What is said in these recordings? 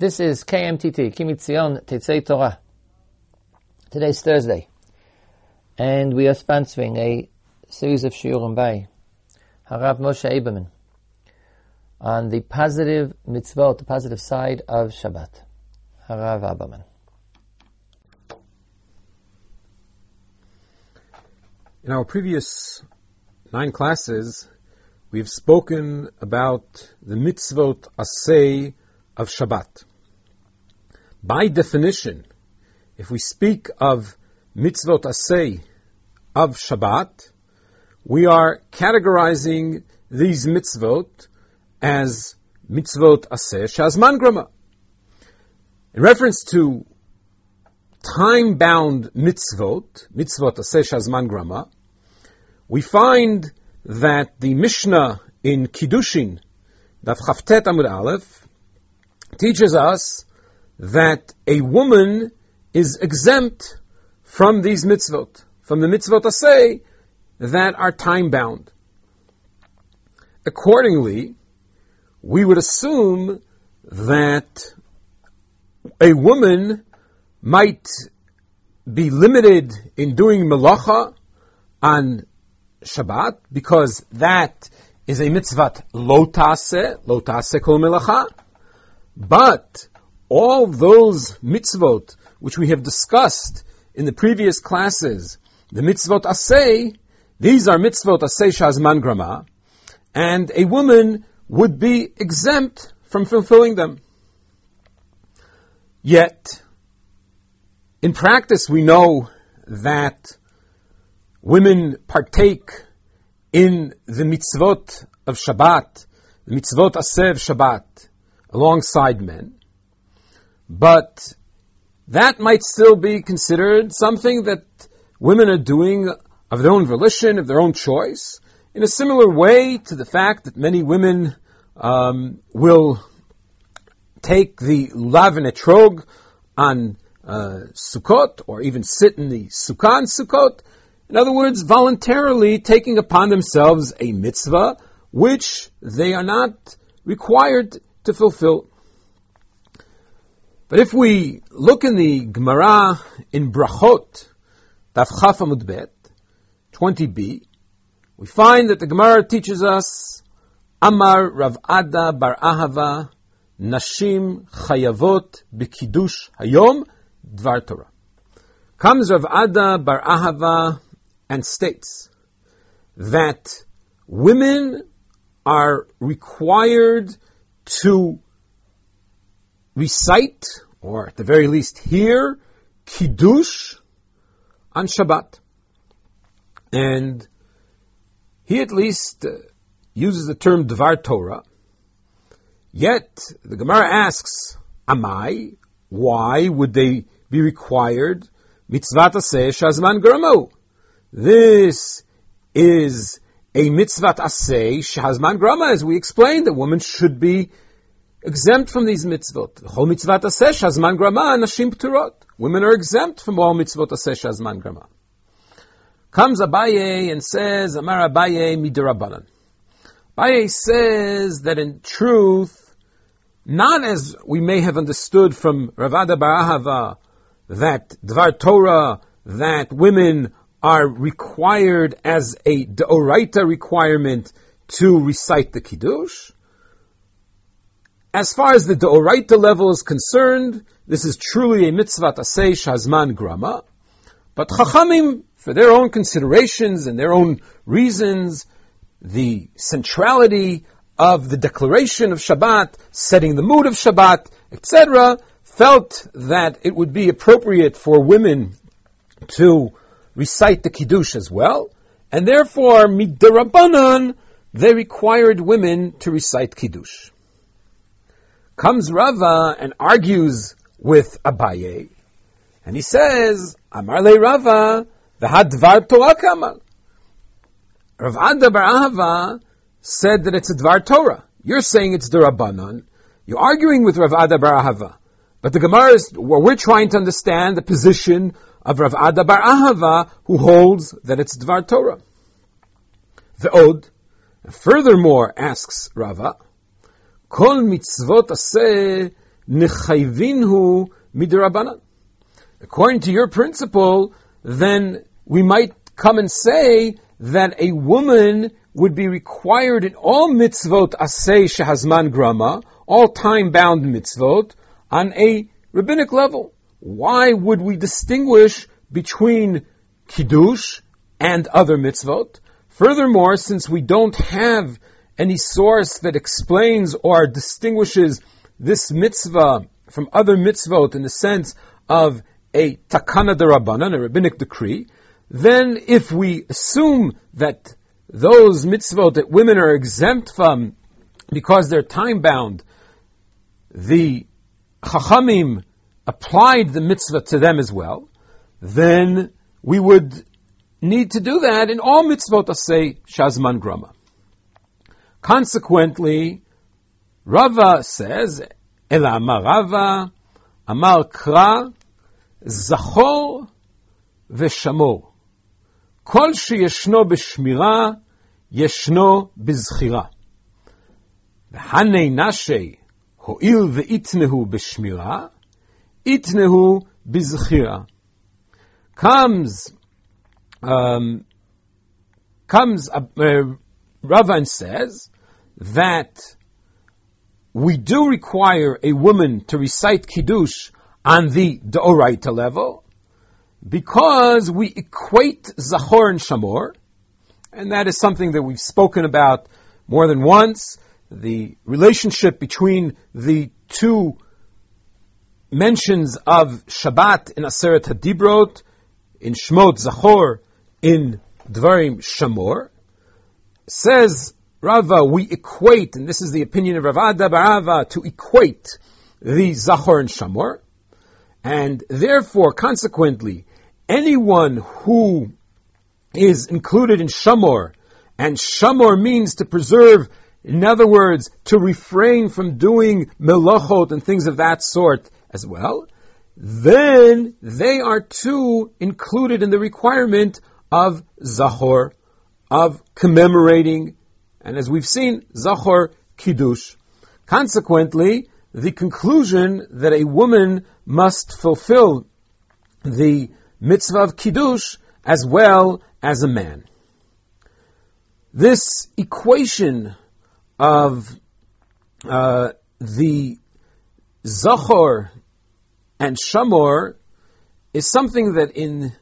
This is KMTT, Ki MiTzion Tetzei Torah. Today's Thursday, and we are sponsoring a series of shiurim by Harav Moshe Aberman on the positive mitzvot, the positive side of Shabbat. Harav Aberman. In our previous nine classes, we've spoken about the mitzvot asay of Shabbat. By definition, if we speak of mitzvot asay of Shabbat, we are categorizing these mitzvot as mitzvot aseh shazman grama. In reference to time-bound mitzvot, mitzvot aseh shazman grama, we find that the Mishnah in Kiddushin, Daf Chaf Tet Amud Aleph, teaches us that a woman is exempt from these mitzvot, from the mitzvot asay that are time bound. Accordingly, we would assume that a woman might be limited in doing melacha on Shabbat because that is a mitzvah lotase, lotase kol melacha. But all those mitzvot which we have discussed in the previous classes, the mitzvot asay, these are mitzvot asay shazman grama, and a woman would be exempt from fulfilling them. Yet, in practice, we know that women partake in the mitzvot of Shabbat, the mitzvot aseh Shabbat, alongside men. But that might still be considered something that women are doing of their own volition, of their own choice, in a similar way to the fact that many women um, will take the lav etrog on uh, Sukkot, or even sit in the Sukkah on Sukkot. In other words, voluntarily taking upon themselves a mitzvah which they are not required to fulfill. But if we look in the Gemara in Brachot, Daf Chaf Amud Bet, 20b, we find that the Gemara teaches us, Amar Rav Ada Bar Ahava, Nashim Chayavot B'Kiddush Hayom Dvar Torah. Comes Rav Ada Bar Ahava and states that women are required to recite, or at the very least hear, Kiddush on Shabbat. And he at least uh, uses the term Dvar Torah. Yet, the Gemara asks, Amai, why would they be required? Mitzvah aseh shazman gramo. This is a mitzvah aseh shazman grama, as we explained, a woman should be exempt from these mitzvot. Chol mitzvot aseh shazman grama nashim pturot. Women are exempt from all mitzvot aseh shazman grama. Comes Abaye and says, Amar Abaye midirabanan. Abaye says that in truth, not as we may have understood from Rav Ada Bar Ahava, that Dvar Torah, that women are required as a deoraita requirement to recite the Kiddush. As far as the deoraita level is concerned, this is truly a mitzvah asay shazman grama. But Chachamim, for their own considerations and their own reasons, the centrality of the declaration of Shabbat, setting the mood of Shabbat, etc., felt that it would be appropriate for women to recite the Kiddush as well, and therefore, midirabanan, they required women to recite Kiddush. Comes Rava and argues with Abaye, and he says, Amar le Rava, v'hadvar Torah kamal. Rav Ada Bar Ahava said that it's a Dvar Torah. You're saying it's Durabanan. You're arguing with Rav Ada Bar Ahava. But the Gemara is, well, we're trying to understand the position of Rav Ada Bar Ahava, who holds that it's Dvar Torah. The Od, furthermore, asks Rava, Midrabanan. According to your principle, then we might come and say that a woman would be required in all mitzvot asay shehazman grama, all time-bound mitzvot, on a rabbinic level. Why would we distinguish between kiddush and other mitzvot? Furthermore, since we don't have any source that explains or distinguishes this mitzvah from other mitzvot in the sense of a takana derabanan, a rabbinic decree, then if we assume that those mitzvot that women are exempt from because they're time bound, the chachamim applied the mitzvah to them as well, then we would need to do that in all mitzvot say shazman grama. Consequently, Rava says, El Amar Rava, Amar Kra, Zachor ושמור. כל שישנו בשמירה, ישנו בזכירה. והני נשי, הואיל ואיתנהו בשמירה, איתנהו בזכירה. Comes, um, comes, uh, Ravan says that we do require a woman to recite Kiddush on the Doraita level, because we equate Zachor and Shamor, and that is something that we've spoken about more than once, the relationship between the two mentions of Shabbat in Aseret HaDibrot, in Shmot Zachor, in Dvarim Shamor, says Rava, we equate, and this is the opinion of Rav Ada Bar Ahava, to equate the Zachor and Shamor, and therefore, consequently, anyone who is included in Shamor, and Shamor means to preserve, in other words, to refrain from doing melachot and things of that sort as well, then they are too included in the requirement of Zahor, of commemorating, and as we've seen, Zahor Kiddush. Consequently, the conclusion that a woman must fulfill the mitzvah of Kiddush as well as a man. This equation of uh, the Zachor and Shamor is something that in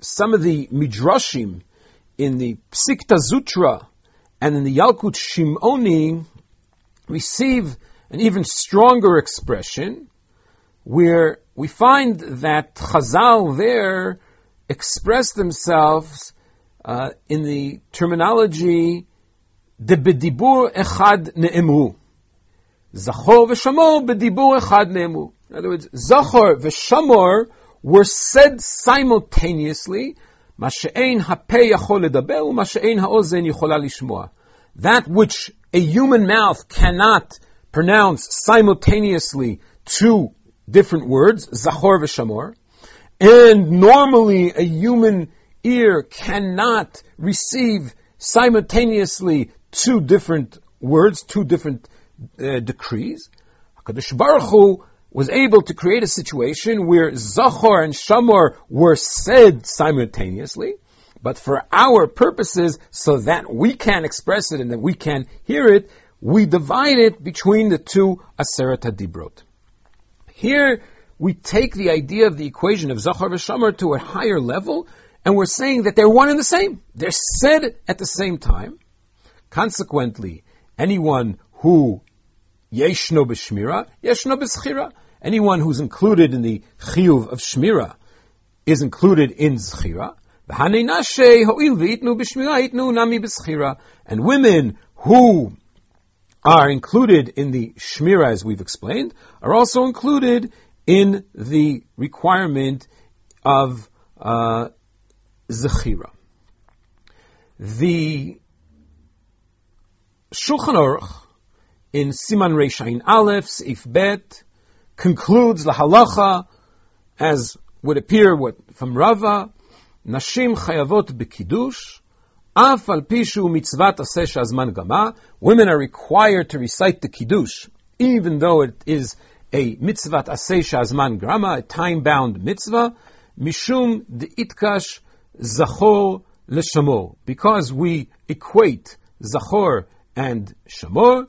some of the Midrashim, in the Psikta Zutra, and in the Yalkut Shimoni, receive an even stronger expression, where we find that Chazal there express themselves uh, in the terminology de bedibur echad ne'emru. Zachor v'shamor bedibur echad ne'emru. In other words, Zachor v'shamor were said simultaneously, Masha'ein ha'peh yachol ledaber u'masha'ein ha'ozen yichola lishmoa. That which a human mouth cannot pronounce simultaneously two different words, Zachor v'Shamor, and normally a human ear cannot receive simultaneously two different words, two different uh, decrees. HaKadosh Baruch Hu was able to create a situation where Zachor and Shamor were said simultaneously, but for our purposes, so that we can express it and that we can hear it, we divide it between the two Aseret HaDibrot. Here, we take the idea of the equation of Zachar v'Shamar to a higher level, and we're saying that they're one and the same. They're said at the same time. Consequently, anyone who yeshno b'shmira, yeshno b'schira, anyone who's included in the chiyuv of shmira is included in zchira. And women who are included in the shmira, as we've explained, are also included in the requirement of uh, zechira. The Shulchan Aruch in Siman Reish Ayin Aleph, If Bet, concludes the halacha as would appear from Rava, Nashim chayavot bekidush, Af al pishu mitzvat aseh shazman grama. Women are required to recite the kiddush, even though it is a mitzvah asay shazman grama, a time-bound mitzvah, mishum de itkash zachor leshamor, because we equate zachor and shamor,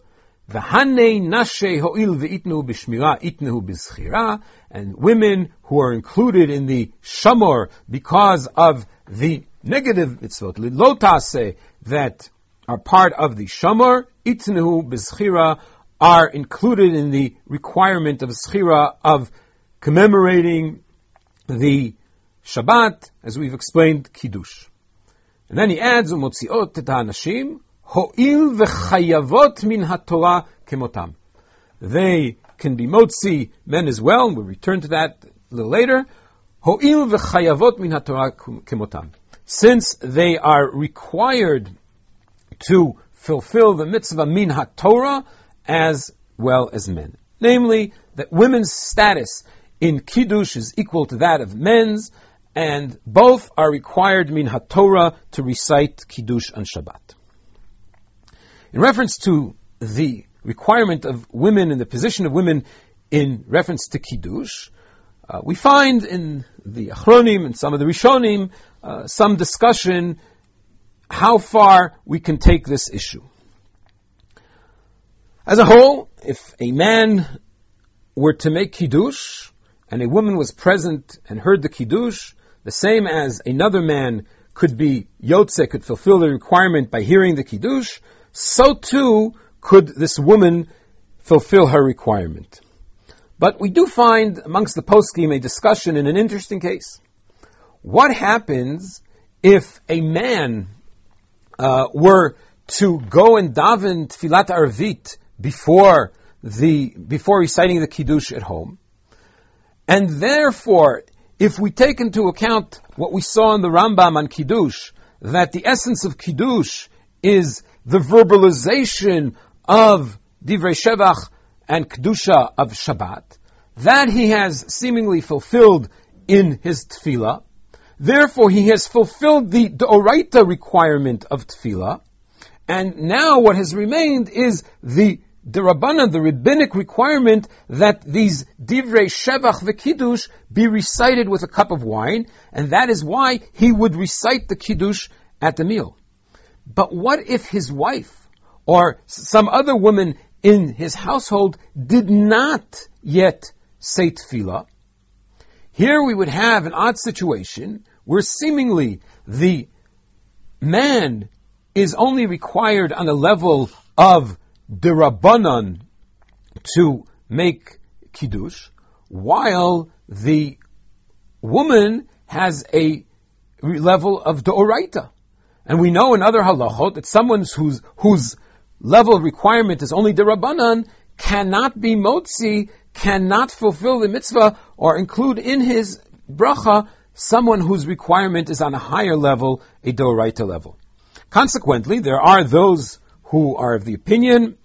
V'hanei nashe ho'il v'itnu b'shmira itnu b'zchira, and women who are included in the shamor because of the negative mitzvot, lilotase, that are part of the shamor, itnu b'zchira, are included in the requirement of zchira of commemorating the Shabbat, as we've explained, Kiddush. And then he adds, umotziot et ha'anashim, they can be motzi men as well, and we'll return to that a little later. Since they are required to fulfill the mitzvah min haTorah as well as men, namely that women's status in kiddush is equal to that of men's, and both are required min haTorah to recite kiddush on Shabbat. In reference to the requirement of women and the position of women in reference to Kiddush, uh, we find in the Achronim and some of the Rishonim uh, some discussion how far we can take this issue. As a whole, if a man were to make Kiddush and a woman was present and heard the Kiddush, the same as another man could be Yotze, could fulfill the requirement by hearing the Kiddush, so too could this woman fulfill her requirement. But we do find amongst the poskim a discussion in an interesting case. What happens if a man uh, were to go and daven tfilat arvit before the before reciting the kiddush at home, and therefore, if we take into account what we saw in the Rambam on kiddush, that the essence of kiddush is the verbalization of Divrei Shevach and Kedusha of Shabbat, that he has seemingly fulfilled in his tefillah. Therefore, he has fulfilled the Doraita requirement of tefillah, and now what has remained is the Rabbanan, the rabbinic requirement that these divrei shevach v'kiddush be recited with a cup of wine, and that is why he would recite the kiddush at the meal. But what if his wife or some other woman in his household did not yet say tefillah? Here we would have an odd situation where seemingly the man is only required on a level of derabanan to make kiddush, while the woman has a level of deoraita. And we know in other halachot that someone whose, whose level of requirement is only the Rabbanan cannot be motzi, cannot fulfill the mitzvah or include in his bracha someone whose requirement is on a higher level, a doraita level. Consequently, there are those who are of the opinion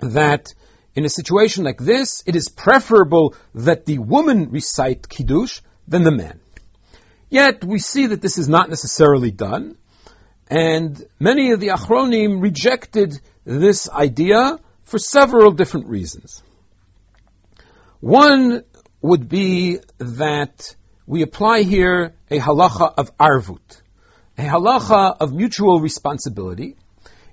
that in a situation like this, it is preferable that the woman recite kiddush than the man. Yet we see that this is not necessarily done. And many of the Achronim rejected this idea for several different reasons. One would be that we apply here a halacha of arvut, a halacha of mutual responsibility,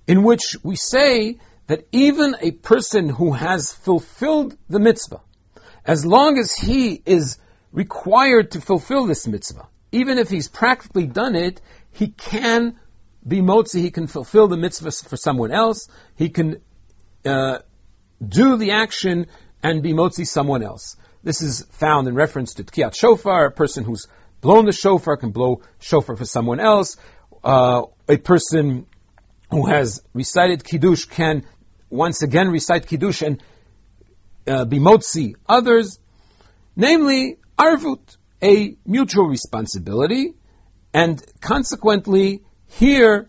in which we say that even a person who has fulfilled the mitzvah, as long as he is required to fulfill this mitzvah, even if he's practically done it, he can be motzi, he can fulfill the mitzvah for someone else, he can uh, do the action and be motzi someone else. This is found in reference to tkiyat shofar, a person who's blown the shofar can blow shofar for someone else. Uh, a person who has recited kiddush can once again recite kiddush and uh, be motzi others, namely arvut, a mutual responsibility, and consequently here,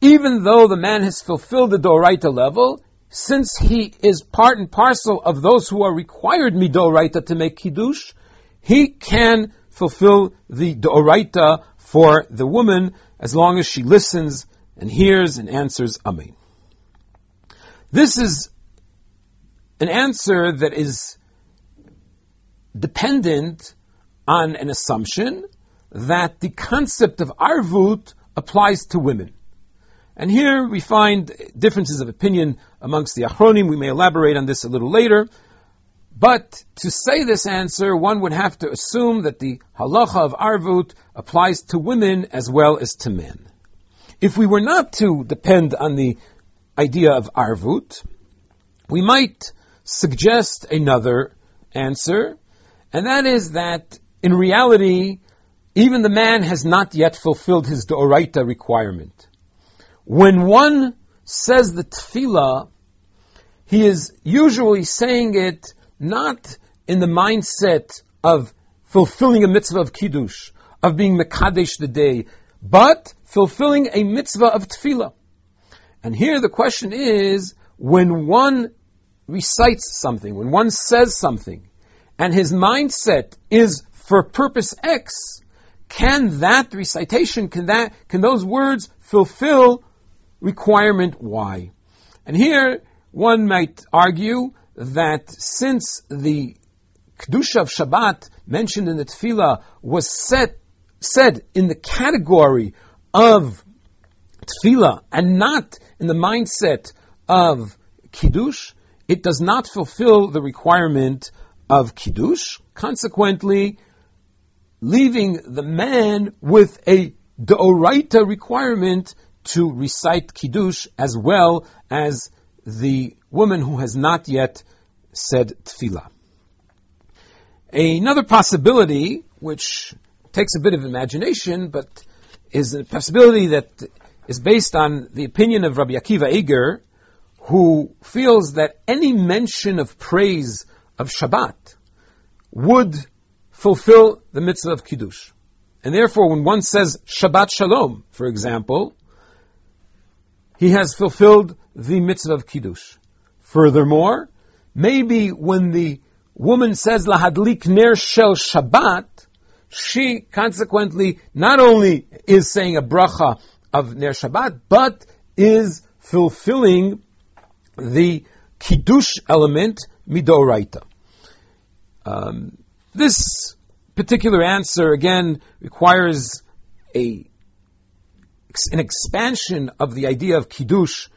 even though the man has fulfilled the Doraita level, since he is part and parcel of those who are required midoraita to make kiddush, he can fulfill the doraita for the woman as long as she listens and hears and answers amen. This is an answer that is dependent on an assumption that the concept of arvut applies to women. And here we find differences of opinion amongst the Achronim. We may elaborate on this a little later. But to say this answer, one would have to assume that the halacha of arvut applies to women as well as to men. If we were not to depend on the idea of arvut, we might suggest another answer, and that is that in reality, even the man has not yet fulfilled his Doraita requirement. When one says the tefillah, he is usually saying it not in the mindset of fulfilling a mitzvah of kiddush, of being mekadesh the day, but fulfilling a mitzvah of tefillah. And here the question is, when one recites something, when one says something, and his mindset is for purpose X, can that recitation, can that, can those words fulfill requirement Y? And here one might argue that since the Kedusha of Shabbat mentioned in the Tefillah was set, said in the category of Tefillah and not in the mindset of Kiddush, it does not fulfill the requirement of Kiddush, consequently leaving the man with a Deoraita requirement to recite Kiddush as well as the woman who has not yet said tefillah. Another possibility, which takes a bit of imagination, but is a possibility that is based on the opinion of Rabbi Akiva Eger, who feels that any mention of praise of Shabbat would fulfill the mitzvah of Kiddush. And therefore, when one says Shabbat Shalom, for example, he has fulfilled the mitzvah of Kiddush. Furthermore, maybe when the woman says lahadlik ner shel Shabbat, she consequently not only is saying a bracha of ner Shabbat, but is fulfilling the kiddush element midoraita. Um, this particular answer again requires a an expansion of the idea of kiddush.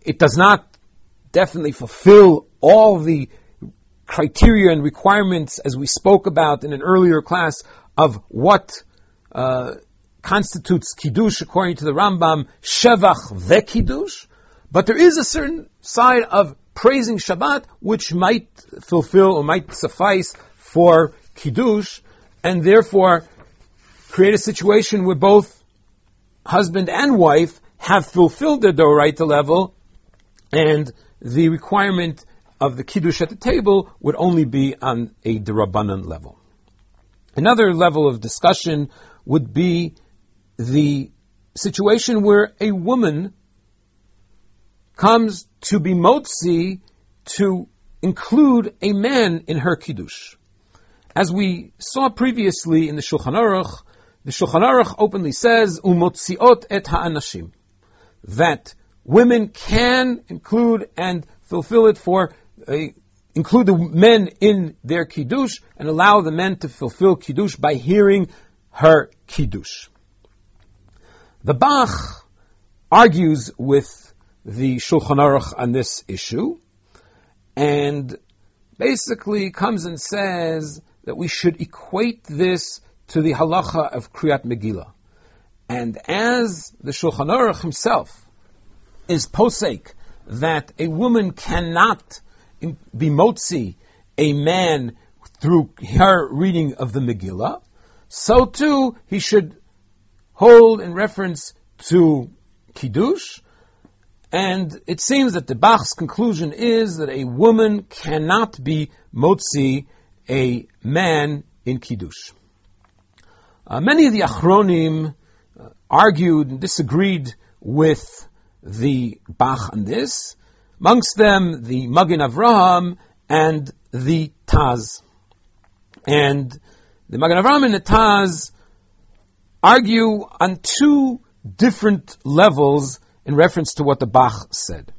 It does not definitely fulfill all the criteria and requirements as we spoke about in an earlier class of what uh, constitutes kiddush according to the Rambam, shevach vekiddush. But there is a certain side of praising Shabbat which might fulfill or might suffice for kiddush, and therefore create a situation where both husband and wife have fulfilled their doraita level, and the requirement of the kiddush at the table would only be on a derabanan level. Another level of discussion would be the situation where a woman comes to be motzi to include a man in her kiddush. As we saw previously in the Shulchan Aruch, the Shulchan Aruch openly says, "Umotziot et ha'anashim," that women can include and fulfill it for, uh, include the men in their kiddush and allow the men to fulfill kiddush by hearing her kiddush. The Bach argues with the Shulchan Aruch on this issue, and basically comes and says that we should equate this to the halacha of Kriyat Megillah. And as the Shulchan Aruch himself is posek that a woman cannot be motzi a man through her reading of the Megillah, so too he should hold in reference to Kiddush, and it seems that the Bach's conclusion is that a woman cannot be motzi a man in Kiddush. Uh, many of the Achronim uh, argued and disagreed with the Bach on this, amongst them the Magen Avraham and the Taz. And the Magen Avraham and the Taz argue on two different levels in reference to what the Bach said.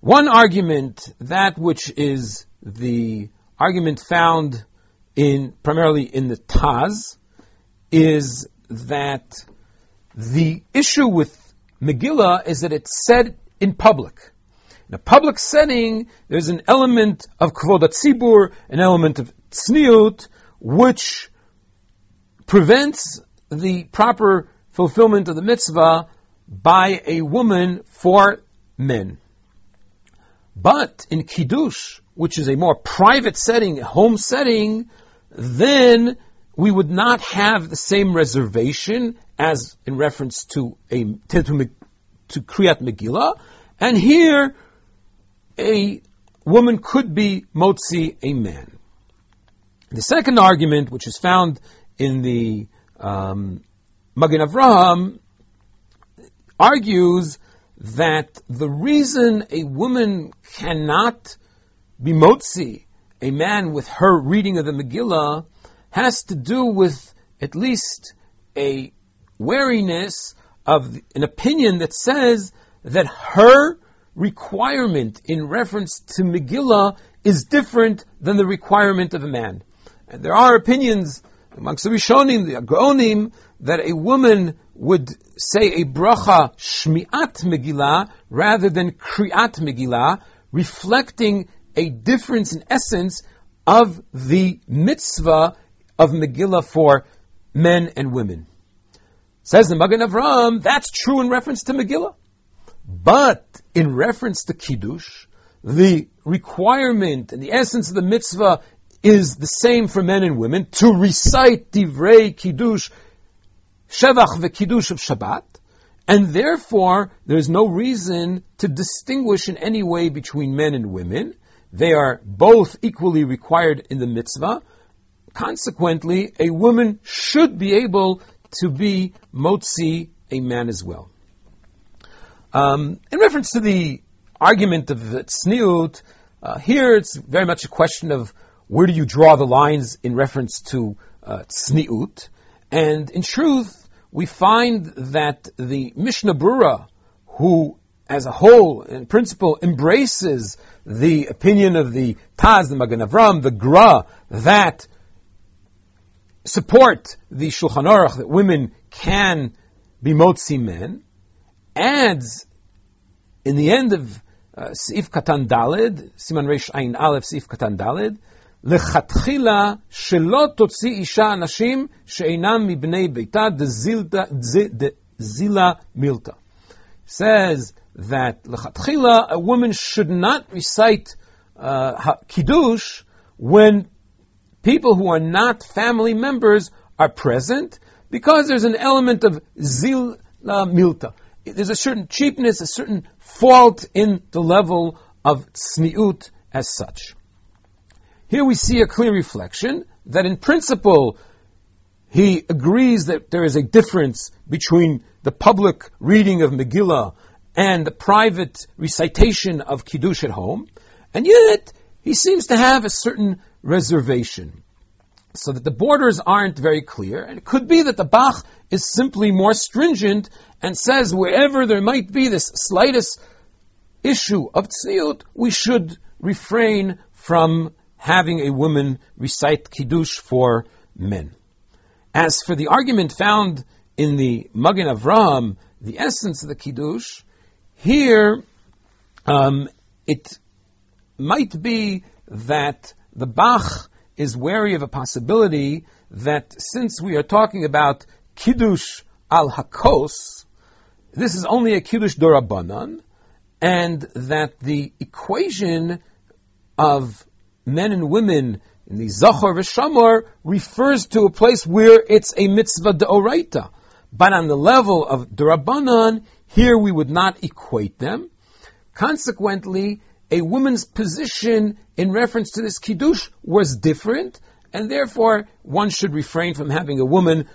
One argument, that which is the argument found in primarily in the Taz is that the issue with Megillah is that it's said in public. In a public setting, there's an element of kvod tzibur, an element of tzniut, which prevents the proper fulfillment of the mitzvah by a woman for men. But in kiddush, which is a more private setting, a home setting, then we would not have the same reservation as in reference to a to, to Kriyat Megillah, and here a woman could be motzi a man. The second argument, which is found in the um, Magen Avraham, argues that the reason a woman cannot be motzi a man with her reading of the Megillah has to do with at least a wariness of an opinion that says that her requirement in reference to Megillah is different than the requirement of a man. And there are opinions amongst the Rishonim, the Geonim, that a woman would say a bracha shmi'at Megillah rather than kri'at Megillah, reflecting a difference in essence of the mitzvah of Megillah for men and women. Says the Magen Avraham, that's true in reference to Megillah. But in reference to Kiddush, the requirement and the essence of the mitzvah is the same for men and women to recite Divrei Kiddush, Shevach v'Kiddush of Shabbat, and therefore there's no reason to distinguish in any way between men and women. They are both equally required in the mitzvah. Consequently, a woman should be able to be motzi a man as well. Um, in reference to the argument of tzniut, uh, here it's very much a question of where do you draw the lines in reference to uh, tzniut. And in truth, we find that the Mishnah Brura, who as a whole, in principle, embraces the opinion of the Taz, the Magen Avraham, the Gra, that support the Shulchan Aruch that women can be motzi men, adds in the end of uh, Sif Katan Dalid, Siman Reish Ayin Aleph Sif Katan Dalid, לכתחילה שלא תוציא אישה אנשים שאינם מבני ביתה דזילה מילתא. Says that lechatchila, a woman should not recite uh, kiddush when people who are not family members are present, because there's an element of zila milta. There's a certain cheapness, a certain fault in the level of tzniut as such. Here we see a clear reflection that in principle he agrees that there is a difference between the public reading of Megillah and the private recitation of Kiddush at home, and yet he seems to have a certain reservation. So that the borders aren't very clear, and it could be that the Bach is simply more stringent and says wherever there might be this slightest issue of tzniut, we should refrain from having a woman recite Kiddush for men. As for the argument found in the Magen Avraham, the essence of the Kiddush, here, um, it might be that the Bach is wary of a possibility that since we are talking about Kiddush al Hakos, this is only a Kiddush Dorabanan, and that the equation of men and women in the Zachor v'Shamor refers to a place where it's a mitzvah deoraita. But on the level of Dorabanan, here we would not equate them. Consequently, a woman's position in reference to this kiddush was different, and therefore one should refrain from having a woman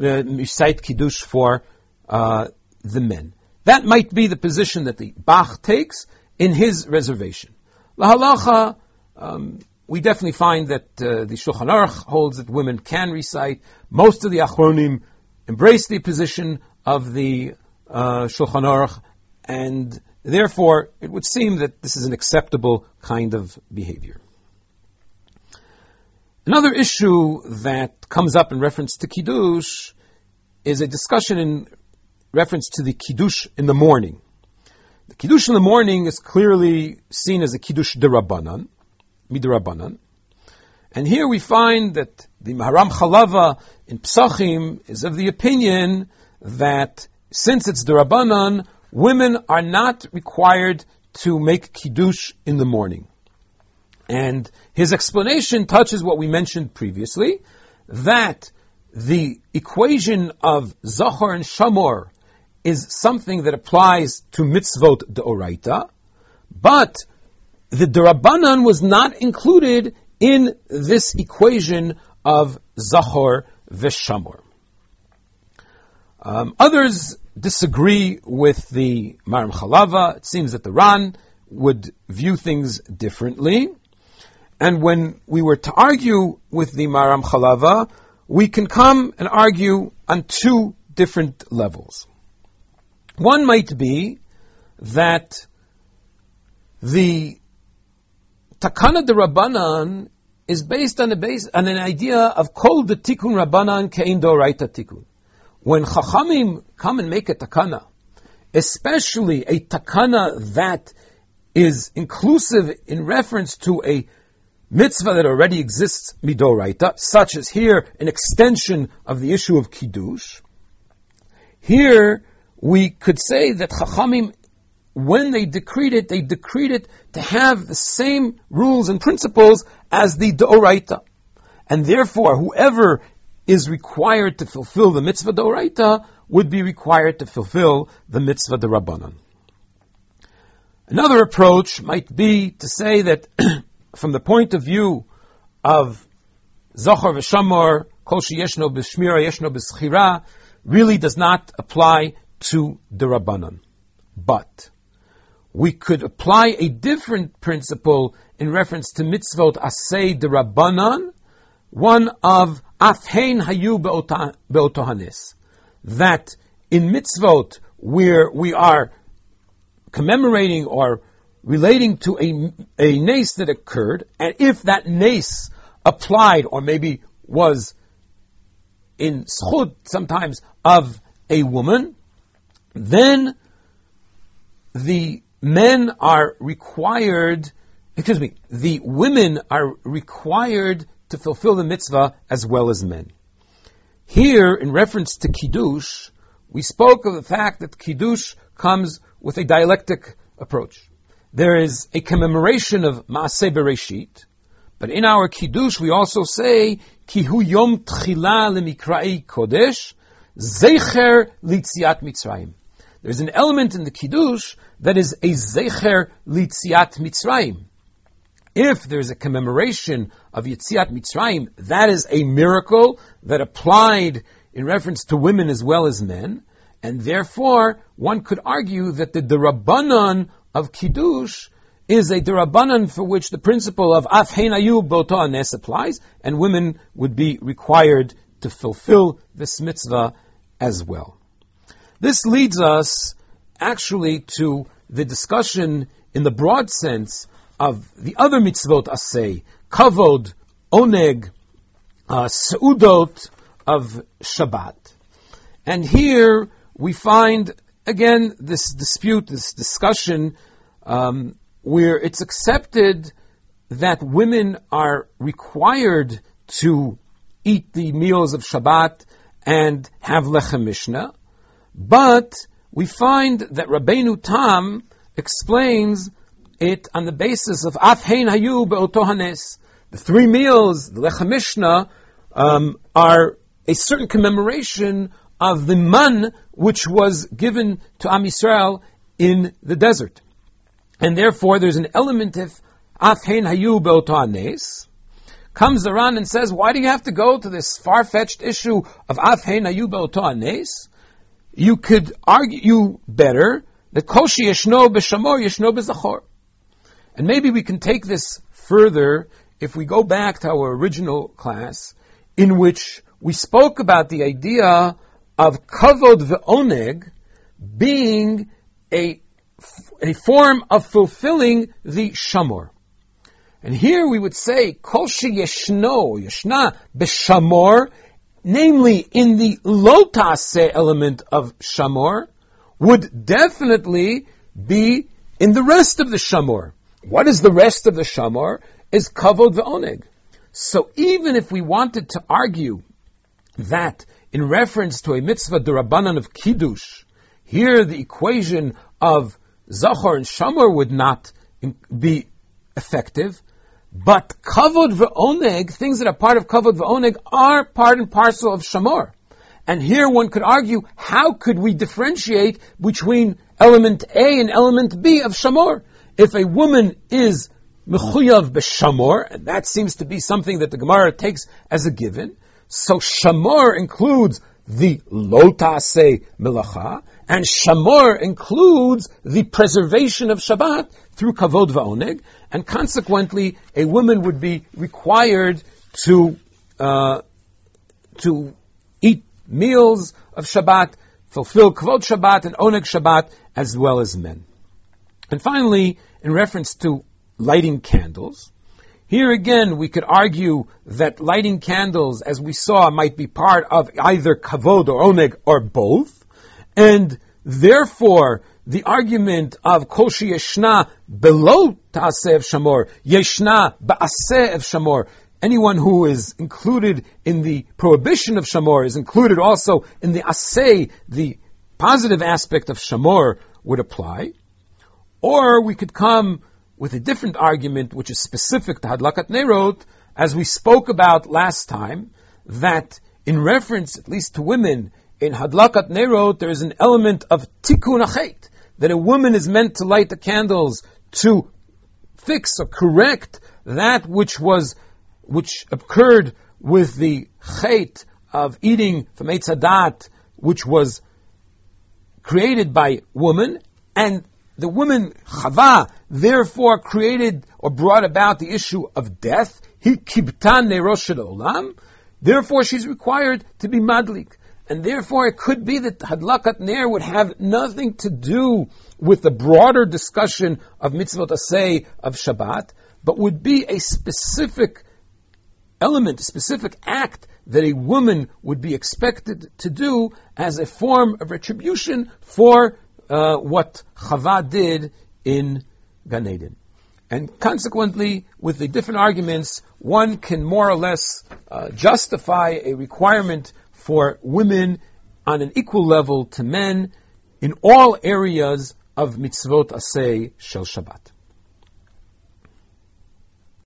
uh, recite kiddush for uh, the men. That might be the position that the Bach takes in his reservation. La halacha, um, we definitely find that uh, the Shulchan Aruch holds that women can recite. Most of the Achronim embrace the position of the uh, Shulchan Aruch, and therefore it would seem that this is an acceptable kind of behavior. Another issue that comes up in reference to Kiddush is a discussion in reference to the Kiddush in the morning. The Kiddush in the morning is clearly seen as a Kiddush derabanan, midrabanan. And here we find that the Maharam Chalava in Psachim is of the opinion that since it's derabanan, women are not required to make Kiddush in the morning. And his explanation touches what we mentioned previously, that the equation of Zachor and Shamor is something that applies to mitzvot deoraita, but the derabanan was not included in this equation of Zahor v'Shamor. Um, others disagree with the Maharam Chalava. It seems that the Ran would view things differently. And when we were to argue with the Maharam Chalava, we can come and argue on two different levels. One might be that the Takana de Rabbanan is based on, a base, on an idea of Kol de Tikkun Rabbanan Kein Doraita Tikkun. When Chachamim come and make a takana, especially a takana that is inclusive in reference to a mitzvah that already exists midoraita, such as here an extension of the issue of kiddush. Here we could say that Chachamim, when they decreed it, they decreed it to have the same rules and principles as the doraita. And therefore, whoever is required to fulfill the mitzvah doraita would be required to fulfill the mitzvah rabbanon. Another approach might be to say that from the point of view of Zachor v'Shamor, Kol yeshno b'shmira yeshno b'schira, really does not apply to the Rabbanon. But we could apply a different principle in reference to mitzvot asay the Rabbanon, one of afhein hayu beotohanes, that in mitzvot where we are commemorating or relating to a, a nace that occurred, and if that nace applied or maybe was in schud sometimes of a woman, then the men are required, excuse me, the women are required to fulfill the mitzvah as well as men. Here, in reference to Kiddush, we spoke of the fact that Kiddush comes with a dialectic approach there is a commemoration of Maaseh Bereshit, but in our Kiddush we also say, Kihu Yom Tchila Kodesh, Zecher Litziat Mitzrayim. There's an element in the Kiddush that is a Zecher Litziat Mitzrayim. If there's a commemoration of Yitziat Mitzrayim, that is a miracle that applied in reference to women as well as men, and therefore one could argue that the, Rabbanon of Kiddush is a derabanan for which the principle of afheinayu boto anes applies, and women would be required to fulfill this mitzvah as well. This leads us actually to the discussion in the broad sense of the other mitzvot asay, kavod, oneg, uh, seudot of Shabbat. And here we find again, this dispute, this discussion, um, where it's accepted that women are required to eat the meals of Shabbat and have lechem mishnah, but we find that Rabbeinu Tam explains it on the basis of Afhein Hayu Be'otohanes. The three meals, the lechem mishnah, um, are a certain commemoration of the man which was given to Am Yisrael in the desert. And therefore there's an element of Afhein Hayu Beotanes. Comes around and says, why do you have to go to this far-fetched issue of Afhein Hayu Beotanes? You could argue better that Koshi Yeshno B'Shamor Yeshno B'Zachor. And maybe we can take this further if we go back to our original class in which we spoke about the idea of kavod ve'oneg being a, a form of fulfilling the shamor. And here we would say, Kol yeshno, yeshna, beshamor, namely in the lotase element of shamor, would definitely be in the rest of the shamor. What is the rest of the shamor? Is kavod ve'oneg. So even if we wanted to argue that in reference to a mitzvah d'rabanan of kiddush, here the equation of zachor and shamor would not be effective, but kavod ve'oneg, things that are part of kavod ve'oneg, are part and parcel of shamor. And here one could argue, how could we differentiate between element A and element B of shamor? If a woman is mechuyav b'shamor, and that seems to be something that the Gemara takes as a given, so shamor includes the lotase melacha, and shamor includes the preservation of Shabbat through kavod va'oneg, and consequently, a woman would be required to uh, to eat meals of Shabbat, fulfill kavod Shabbat and Oneg Shabbat, as well as men. And finally, in reference to lighting candles, here again we could argue that lighting candles, as we saw, might be part of either Kavod or Oneg or both, and therefore the argument of Kol sheyeshna below Ta'aseh Shamor, Yeshna Ba'aseh Shamor, anyone who is included in the prohibition of shamor is included also in the asay, the positive aspect of shamor would apply. Or we could come with a different argument which is specific to Hadlakat Nerot, as we spoke about last time, that in reference, at least to women, in Hadlakat Nerot, there is an element of tikkun achet, that a woman is meant to light the candles to fix or correct that which was which occurred with the chait of eating from Eitz HaDaat, which was created by woman, and the woman Chava therefore created or brought about the issue of death. He kibtan olam. Therefore, she's required to be madlik. And therefore, it could be that Hadlakat Ner would have nothing to do with the broader discussion of mitzvot asay of Shabbat, but would be a specific element, a specific act that a woman would be expected to do as a form of retribution for uh, what Chava did in Gan Eden. And consequently, with the different arguments, one can more or less uh, justify a requirement for women on an equal level to men in all areas of mitzvot asay shel Shabbat.